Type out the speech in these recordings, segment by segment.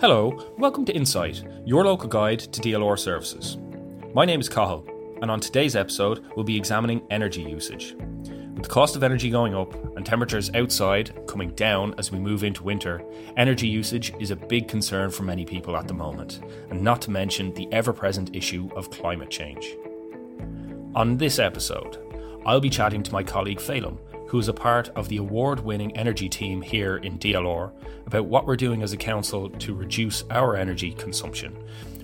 Hello, welcome to Insight, your local guide to DLR services. My name is Cathal, and on today's episode, we'll be examining energy usage. With the cost of energy going up and temperatures outside coming down as we move into winter, energy usage is a big concern for many people at the moment, and not to mention the ever present issue of climate change. On this episode, I'll be chatting to my colleague Feidhlim, who is a part of the award winning energy team here in DLR, about what we're doing as a council to reduce our energy consumption.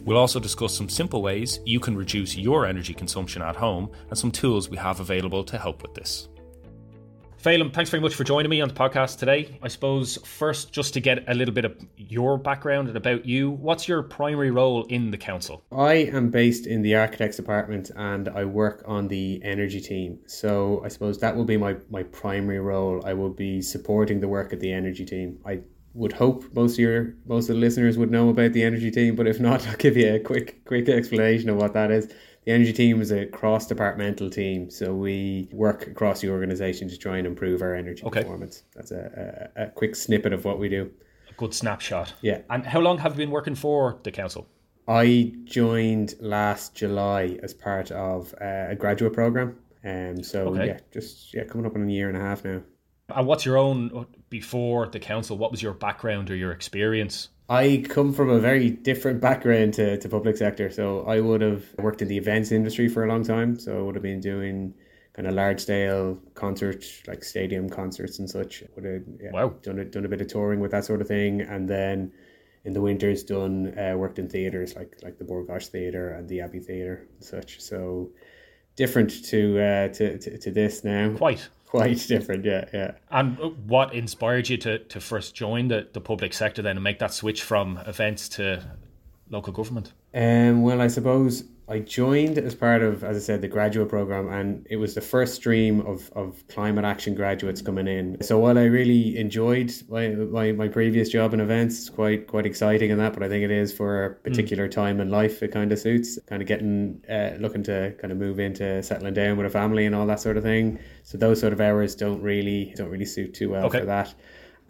We'll also discuss some simple ways you can reduce your energy consumption at home and some tools we have available to help with this. Feidhlim, thanks very much for joining me on the podcast today. I suppose first, just to get a little bit of your background and about you, what's your primary role in the council? I am based in the architects department and I work on the energy team. So I suppose that will be my, my primary role. I will be supporting the work of the energy team. I would hope most of your most of the listeners would know about the energy team, but if not, I'll give you a quick quick explanation of what that is the energy team is a cross departmental team, so we work across the organization to try and improve our energy okay. performance. That's a, a, a, quick snippet of what we do. A good snapshot. Yeah. And how long have you been working for the council? I joined last July as part of uh, a graduate program. Um, so okay. yeah, just yeah, coming up on a year and a half now. And what's your own before the council? What was your background or your experience? I come from a very different background to, to public sector. So I would have worked in the events industry for a long time. So I would have been doing kind of large scale concerts, like stadium concerts and such. Would have yeah, wow. done a, done a bit of touring with that sort of thing. And then in the winters done uh, worked in theatres like like the Bord Gáis Theatre and the Abbey Theatre and such. So different to, uh, to, to to this now. Quite quite different. Yeah, yeah. And what inspired you to to first join the the public sector then and make that switch from events to local government? Um, well, I suppose I joined as part of, as I said, the graduate program, and it was the first stream of, of climate action graduates coming in. So while I really enjoyed my, my, my previous job in events, it's quite quite exciting and that, but I think it is for a particular mm. time in life. It kind of suits, kind of getting uh, looking to kind of move into settling down with a family and all that sort of thing. So those sort of hours don't really don't really suit too well okay. for that,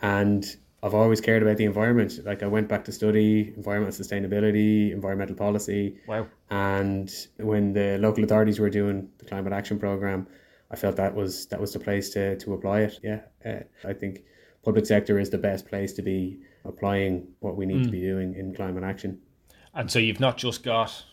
and I've always cared about the environment. Like I went back to study environmental sustainability, environmental policy. Wow. And when the local authorities were doing the climate action program, I felt that was that was the place to to apply it. Yeah. Uh, I think public sector is the best place to be applying what we need mm. to be doing in climate action. And so you've not just got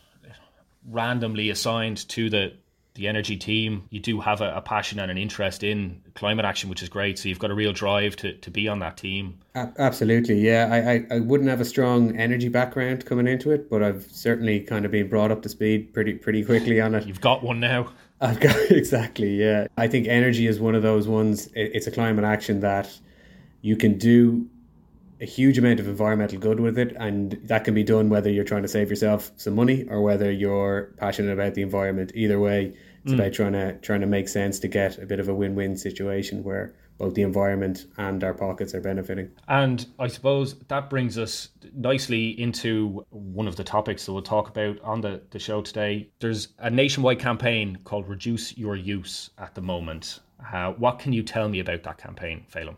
randomly assigned to the the energy team, you do have a, a, passion and an interest in climate action, which is great. So you've got a real drive to, to be on that team. Absolutely, yeah. I, I, I wouldn't have a strong energy background coming into it, but I've certainly kind of been brought up to speed pretty pretty quickly on it. You've got one now. I've got exactly, yeah. I think energy is one of those ones. It's a climate action that you can do a huge amount of environmental good with it, and that can be done whether you're trying to save yourself some money or whether you're passionate about the environment. Either way, it's mm. about trying to trying to make sense to get a bit of a win-win situation where both the environment and our pockets are benefiting. And I suppose that brings us nicely into one of the topics that we'll talk about on the, the show today. There's a nationwide campaign called Reduce Your Use at the moment. Uh, what can you tell me about that campaign, Feidhlim?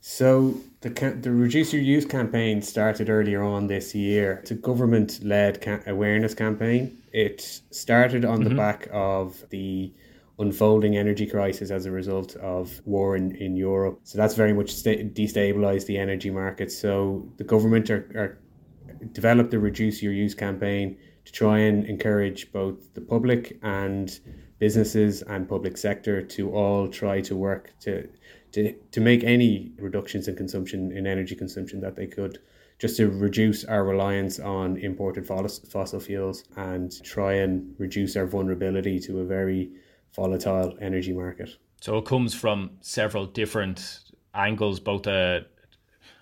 So the the Reduce Your Use campaign started earlier on this year. It's a government led ca- awareness campaign. It started on mm-hmm. the back of the unfolding energy crisis as a result of war in, in Europe. So that's very much sta- destabilized the energy markets. So the government are, are developed the Reduce Your Use campaign to try and encourage both the public and businesses and public sector to all try to work to to, to make any reductions in consumption in energy consumption that they could just to reduce our reliance on imported fossil fuels and try and reduce our vulnerability to a very volatile energy market. So it comes from several different angles, both uh,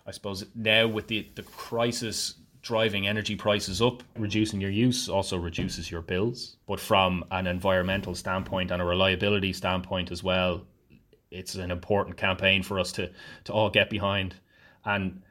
I suppose now with the, the crisis driving energy prices up, reducing your use also reduces your bills. But from an environmental standpoint and a reliability standpoint as well, it's an important campaign for us to to all get behind. And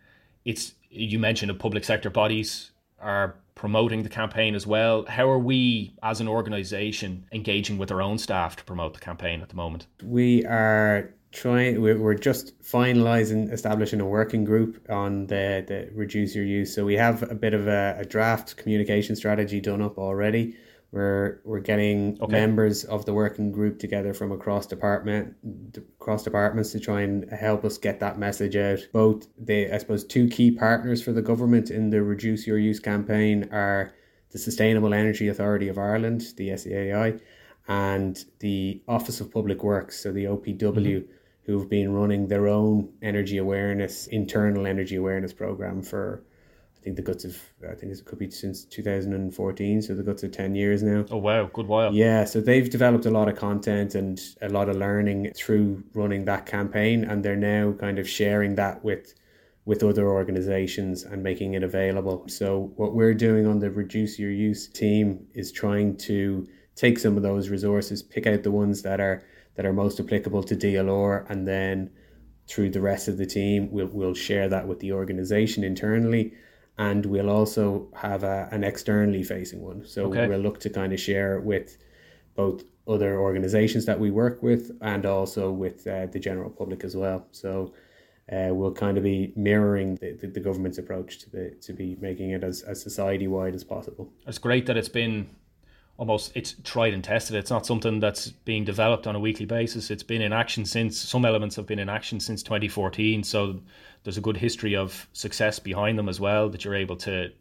it's you mentioned the public sector bodies are promoting the campaign as well. How are we as an organization engaging with our own staff to promote the campaign at the moment? We are trying we're, we're just finalizing establishing a working group on the, the reduce your use. So we have a bit of a, a draft communication strategy done up already. We're we're getting okay. members of the working group together from across department across departments to try and help us get that message out. Both the i suppose two key partners for the government in the reduce your use campaign are the sustainable energy authority of ireland the seai and the office of public works so the opw mm-hmm who've been running their own energy awareness, internal energy awareness program for, I think the guts of, I think it could be since 2014, so the guts of 10 years now. Oh, wow, good while. Yeah, so they've developed a lot of content and a lot of learning through running that campaign, and they're now kind of sharing that with with other organizations and making it available. So what we're doing on the reduce your use team is trying to take some of those resources, pick out the ones that are that are most applicable to DLR, and then through the rest of the team, we'll, we'll share that with the organization internally. And we'll also have a, an externally facing one. So okay. we'll look to kind of share with both other organizations that we work with and also with uh, the general public as well. So uh, we'll kind of be mirroring the, the, the, government's approach to the to be making it as, as society wide as possible. It's great that it's been almost it's tried and tested. It's not something that's being developed on a weekly basis. It's been in action since some elements have been in action since 2014. So there's a good history of success behind them as well that you're able to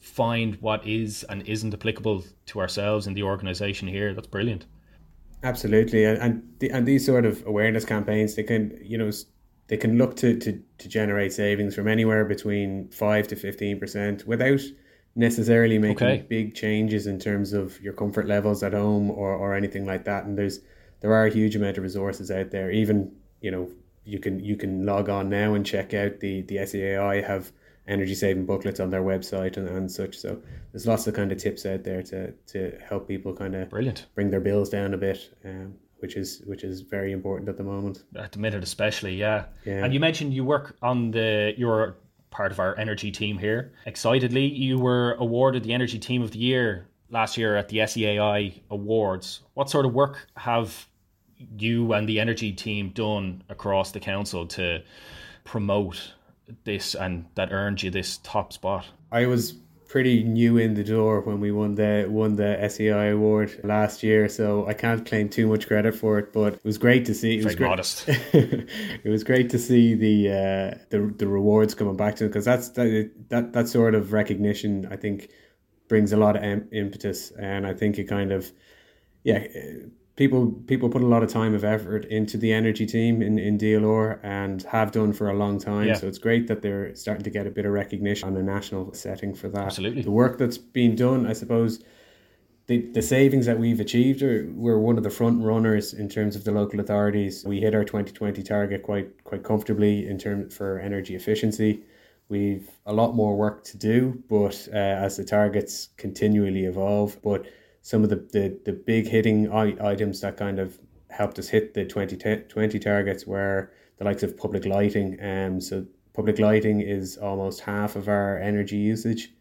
find what is and isn't applicable to ourselves in the organization here. That's brilliant. Absolutely, and the, and these sort of awareness campaigns they can you know they can look to to, to generate savings from anywhere between five to fifteen percent without necessarily making okay. big changes in terms of your comfort levels at home or, or anything like that. And there's there are a huge amount of resources out there. Even you know you can you can log on now and check out the the SEAI have energy saving booklets on their website and, and such. So there's lots of kind of tips out there to to help people kind of brilliant bring their bills down a bit. Um, which is which is very important at the moment. At the minute, especially, yeah. yeah. And you mentioned you work on the your part of our energy team here. Excitedly, you were awarded the Energy Team of the Year last year at the SEAI Awards. What sort of work have you and the energy team done across the council to promote this and that earned you this top spot? I was pretty new in the door when we won the won the SEAI award last year, so I can't claim too much credit for it. But it was great to see. It was great. modest. it was great to see the uh, the the rewards coming back to because that's that, that that sort of recognition. I think brings a lot of impetus, and I think it kind of yeah people people put a lot of time of effort into the energy team in, in DLR and have done for a long time. Yeah. So it's great that they're starting to get a bit of recognition on a national setting for that. Absolutely. The work that's been done, I suppose, the, the savings that we've achieved are we're one of the front runners in terms of the local authorities. We hit our 2020 target quite quite comfortably in terms for energy efficiency. We've a lot more work to do, but uh, as the targets continually evolve, but some of the, the, the big hitting items that kind of helped us hit the 2020 targets were the likes of public lighting. Um, so public lighting is almost half of our energy usage.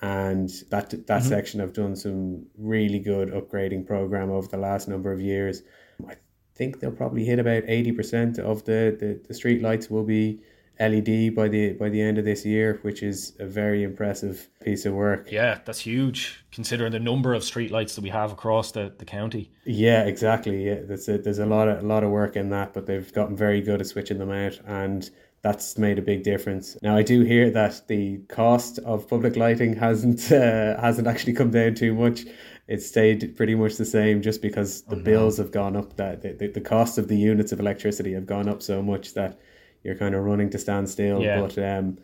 And that that mm-hmm. section have done some really good upgrading program over the last number of years. I think they'll probably hit about 80% of the, the, the street lights will be LED by the by the end of this year, which is a very impressive piece of work. Yeah, that's huge considering the number of streetlights that we have across the, the county. Yeah, exactly. Yeah, that's a, there's a lot of a lot of work in that, but they've gotten very good at switching them out, and that's made a big difference. Now, I do hear that the cost of public lighting hasn't uh, hasn't actually come down too much. It's stayed pretty much the same, just because the oh, no. bills have gone up. That the, the cost of the units of electricity have gone up so much that you're kind of running to stand still. Yeah. But um,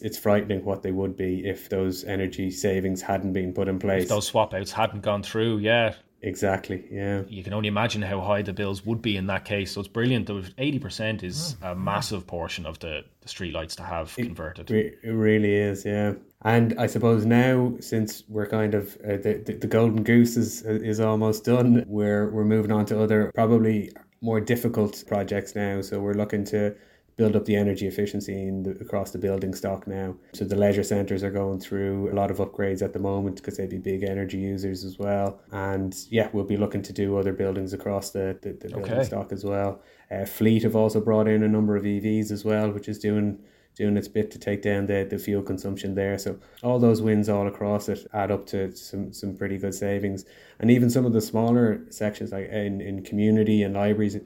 it's frightening what they would be if those energy savings hadn't been put in place. If those swap outs hadn't gone through, yeah. Exactly, yeah. You can only imagine how high the bills would be in that case. So it's brilliant. Eighty percent is a massive portion of the, the streetlights to have it, converted. It really is, yeah. And I suppose now, since we're kind of uh, the, the, the golden goose is is almost done, we're we're moving on to other probably more difficult projects now. So we're looking to build up the energy efficiency in the, across the building stock now. So the leisure centres are going through a lot of upgrades at the moment because they'd be big energy users as well. And yeah, we'll be looking to do other buildings across the, the, the building okay. stock as well. Uh, Fleet have also brought in a number of EVs as well, which is doing doing its bit to take down the, the fuel consumption there. So all those wins all across it add up to some, some pretty good savings. And even some of the smaller sections like in, in community and libraries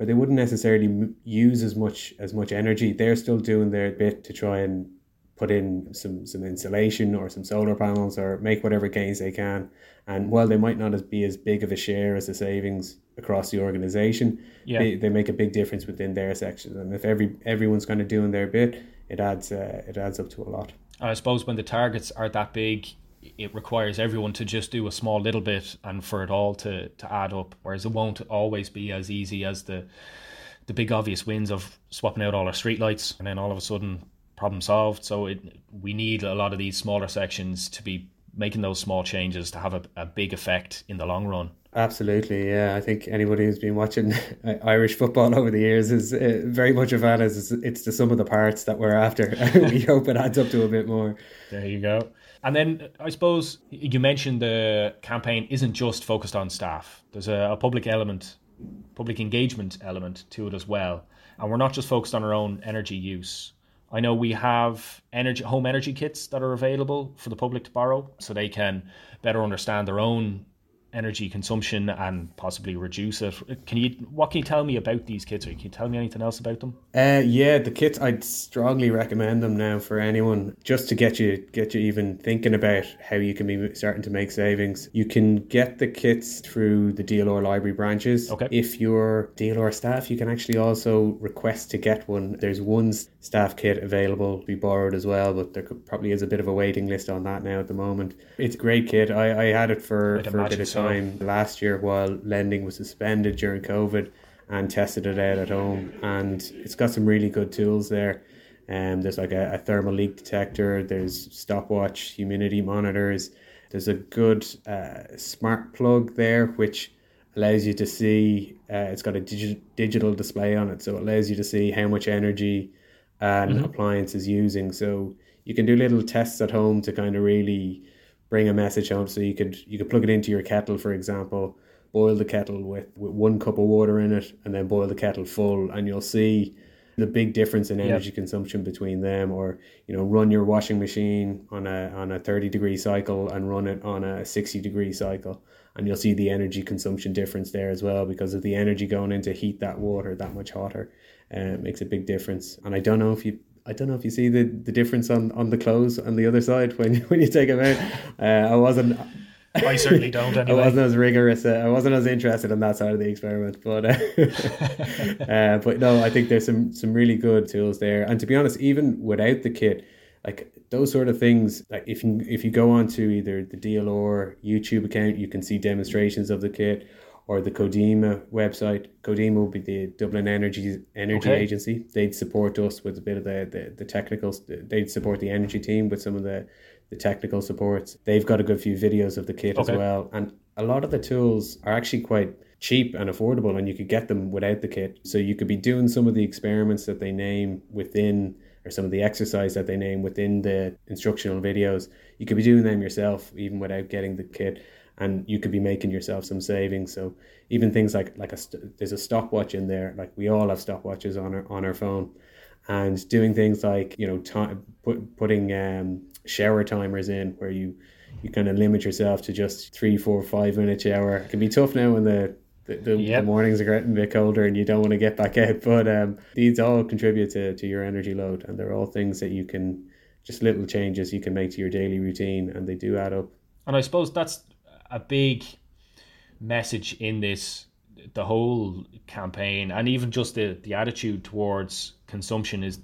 where they wouldn't necessarily use as much as much energy, they're still doing their bit to try and put in some some insulation or some solar panels or make whatever gains they can. And while they might not be as big of a share as the savings across the organization, yeah. they, they make a big difference within their sections. And if every everyone's kind of doing their bit, it adds uh, it adds up to a lot. I suppose when the targets are that big, it requires everyone to just do a small little bit and for it all to, to add up. Whereas it won't always be as easy as the the big obvious wins of swapping out all our streetlights and then all of a sudden problem solved. So it we need a lot of these smaller sections to be making those small changes to have a, a big effect in the long run. Absolutely, yeah. I think anybody who's been watching Irish football over the years is uh, very much a fan. As it's the sum of the parts that we're after. we hope it adds up to a bit more. There you go. And then I suppose you mentioned the campaign isn't just focused on staff. There's a, a public element, public engagement element to it as well. And we're not just focused on our own energy use. I know we have energy home energy kits that are available for the public to borrow so they can better understand their own energy consumption and possibly reduce it. Can you what can you tell me about these kits or can you tell me anything else about them? Uh, yeah, the kits I'd strongly recommend them now for anyone just to get you get you even thinking about how you can be starting to make savings. You can get the kits through the DLR library branches. Okay. If you're DLR staff, you can actually also request to get one. There's one staff kit available to be borrowed as well, but there probably is a bit of a waiting list on that now at the moment. It's a great kit. I, I had it for, for a bit of time time last year while lending was suspended during COVID and tested it out at home. And it's got some really good tools there. Um, there's like a, a thermal leak detector, there's stopwatch humidity monitors, there's a good uh, smart plug there, which allows you to see, uh, it's got a digi- digital display on it, so it allows you to see how much energy an mm-hmm. appliance is using. So you can do little tests at home to kind of really bring a message home. So you could you could plug it into your kettle, for example, boil the kettle with, with one cup of water in it, and then boil the kettle full, and you'll see the big difference in energy yep. consumption between them. Or you know, run your washing machine on a on a thirty degree cycle and run it on a sixty degree cycle, and you'll see the energy consumption difference there as well because of the energy going in to heat that water that much hotter. Uh, makes a big difference. And I don't know if you I don't know if you see the, the difference on, on the clothes on the other side when when you take them out. Uh, I wasn't. I certainly don't. Anyway. I wasn't as rigorous. Uh, I wasn't as interested in that side of the experiment, but uh, uh, but no, I think there's some some really good tools there. And to be honest, even without the kit, like those sort of things, like if you if you go onto either the DLR YouTube account, you can see demonstrations of the kit, or the Codema website. Codema will be the Dublin Energy Energy okay. Agency. They'd support us with a bit of the, the, the technicals. They'd support the energy team with some of the, the technical supports. They've got a good few videos of the kit okay. as well. And a lot of the tools are actually quite cheap and affordable and you could get them without the kit. So you could be doing some of the experiments that they name within or some of the exercise that they name within the instructional videos. You could be doing them yourself even without getting the kit and you could be making yourself some savings. So even things like like a there's a stopwatch in there. Like we all have stopwatches on our on our phone, and doing things like you know time put, putting um, shower timers in where you you kind of limit yourself to just three, four, five minute shower. It can be tough now when the the, the, yep. the, mornings are getting a bit colder and you don't want to get back out. But um, these all contribute to, to your energy load, and they're all things that you can just little changes you can make to your daily routine, and they do add up. And I suppose that's a big message in this the whole campaign and even just the the attitude towards consumption is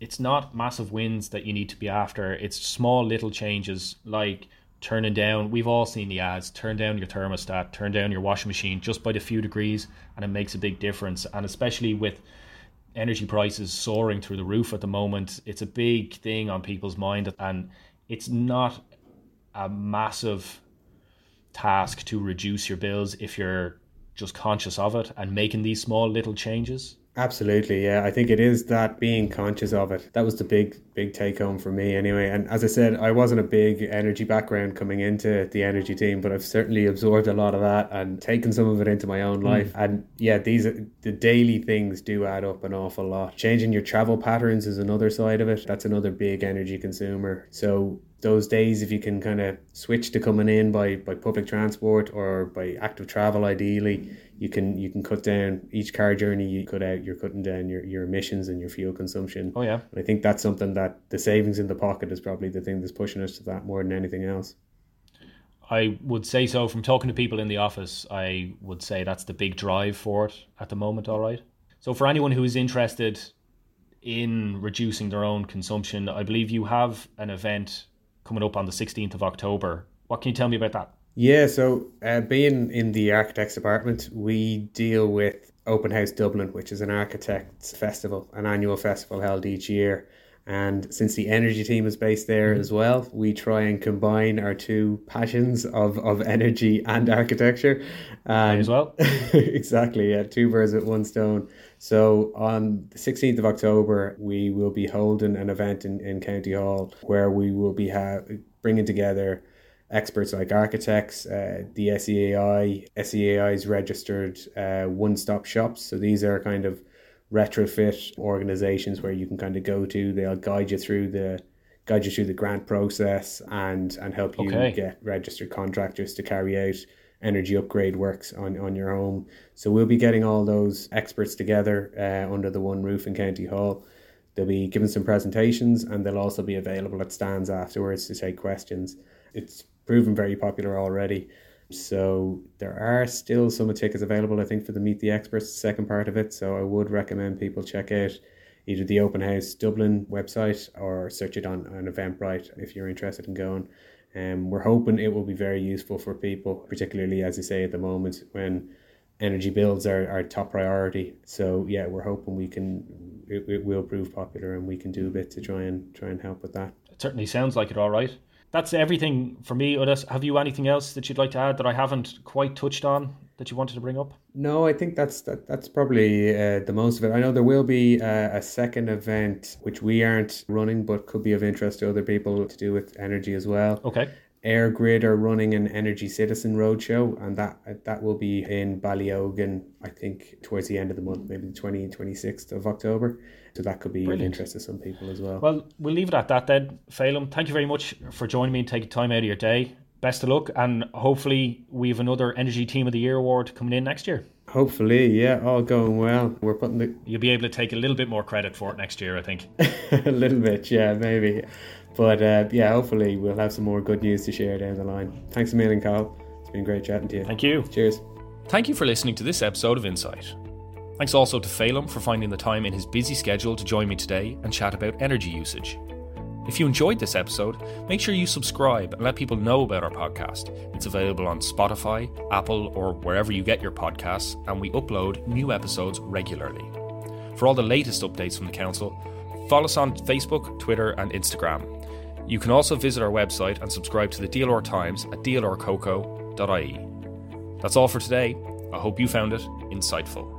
it's not massive wins that you need to be after. It's small little changes like turning down we've all seen the ads turn down your thermostat turn down your washing machine just by the few degrees and it makes a big difference. And especially with energy prices soaring through the roof at the moment it's a big thing on people's mind and it's not a massive task to reduce your bills if you're just conscious of it and making these small little changes? Absolutely, yeah. I think it is that being conscious of it. That was the big, big take home for me, anyway. And as I said, I wasn't a big energy background coming into the energy team, but I've certainly absorbed a lot of that and taken some of it into my own life. Mm. And yeah, these the daily things do add up an awful lot. Changing your travel patterns is another side of it. That's another big energy consumer. So those days if you can kind of switch to coming in by by public transport or by active travel ideally you can you can cut down each car journey you cut out you're cutting down your, your emissions and your fuel consumption. Oh yeah. And i think that's something that the savings in the pocket is probably the thing that's pushing us to that more than anything else. I would say so. From talking to people in the office i would say that's the big drive for it at the moment all right? So for anyone who is interested in reducing their own consumption i believe you have an event coming up on the 16th of October. What can you tell me about that? Yeah, so uh, being in the architects department, we deal with Open House Dublin, which is an architects festival, an annual festival held each year. And since the energy team is based there mm-hmm. as well, we try and combine our two passions of, of energy and architecture. And as well. exactly, yeah, two birds with one stone. So on the 16th of October, we will be holding an event in, in County Hall where we will be ha- bringing together experts like architects, uh, the SEAI, SEAI's registered uh, one-stop shops. So these are kind of retrofit organizations where you can kind of go to. They'll guide you through the guide you through the grant process and and help you okay. get registered contractors to carry out energy upgrade works on, on your home. So we'll be getting all those experts together uh, under the one roof in County Hall. They'll be giving some presentations and they'll also be available at stands afterwards to take questions. It's proven very popular already. So there are still some tickets available, I think, for the Meet the Experts second part of it. So I would recommend people check out either the Open House Dublin website or search it on, on Eventbrite if you're interested in going. Um, we're hoping it will be very useful for people, particularly as you say at the moment when energy bills are our top priority. So yeah, we're hoping we can it, it will prove popular and we can do a bit to try and try and help with that. It certainly sounds like it. All right, that's everything for me. Udis, have you anything else that you'd like to add that I haven't quite touched on? that you wanted to bring up? No, I think that's that, that's probably uh, the most of it. I know there will be uh, a second event which we aren't running, but could be of interest to other people to do with energy as well. Okay. EirGrid are running an Energy Citizen Roadshow, and that that will be in Ballyogan, I think, towards the end of the month, maybe the 20 26th of October. So that could be Brilliant. of interest to some people as well. Well, we'll leave it at that then. Feidhlim, thank you very much for joining me and taking time out of your day best of luck, and hopefully we have another Energy Team of the Year award coming in next year. Hopefully, yeah, all going well. We're putting the. You'll be able to take a little bit more credit for it next year, I think. a little bit, yeah, maybe. But uh, yeah, hopefully we'll have some more good news to share down the line. Thanks a million, Cathal. It's been great chatting to you. Thank you. Cheers. Thank you for listening to this episode of Insight. Thanks also to Feidhlim for finding the time in his busy schedule to join me today and chat about energy usage. If you enjoyed this episode, make sure you subscribe and let people know about our podcast. It's available on Spotify, Apple, or wherever you get your podcasts, and we upload new episodes regularly. For all the latest updates from the Council, follow us on Facebook, Twitter, and Instagram. You can also visit our website and subscribe to the DLR Times at dlrcoco.ie. That's all for today. I hope you found it insightful.